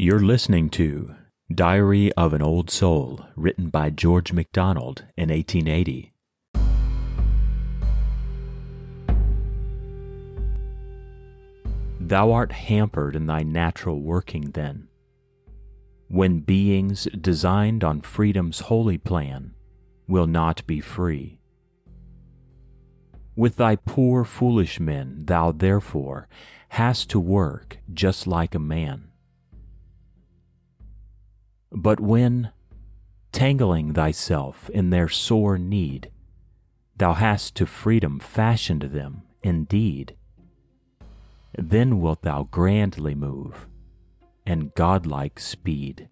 You're listening to Diary of an Old Soul, written by George MacDonald in 1880. Thou art hampered in thy natural working then, when beings designed on freedom's holy plan will not be free. With thy poor foolish men thou therefore hast to work just like a man. But when, tangling thyself in their sore need, thou hast to freedom fashioned them indeed, then wilt thou grandly move and godlike speed.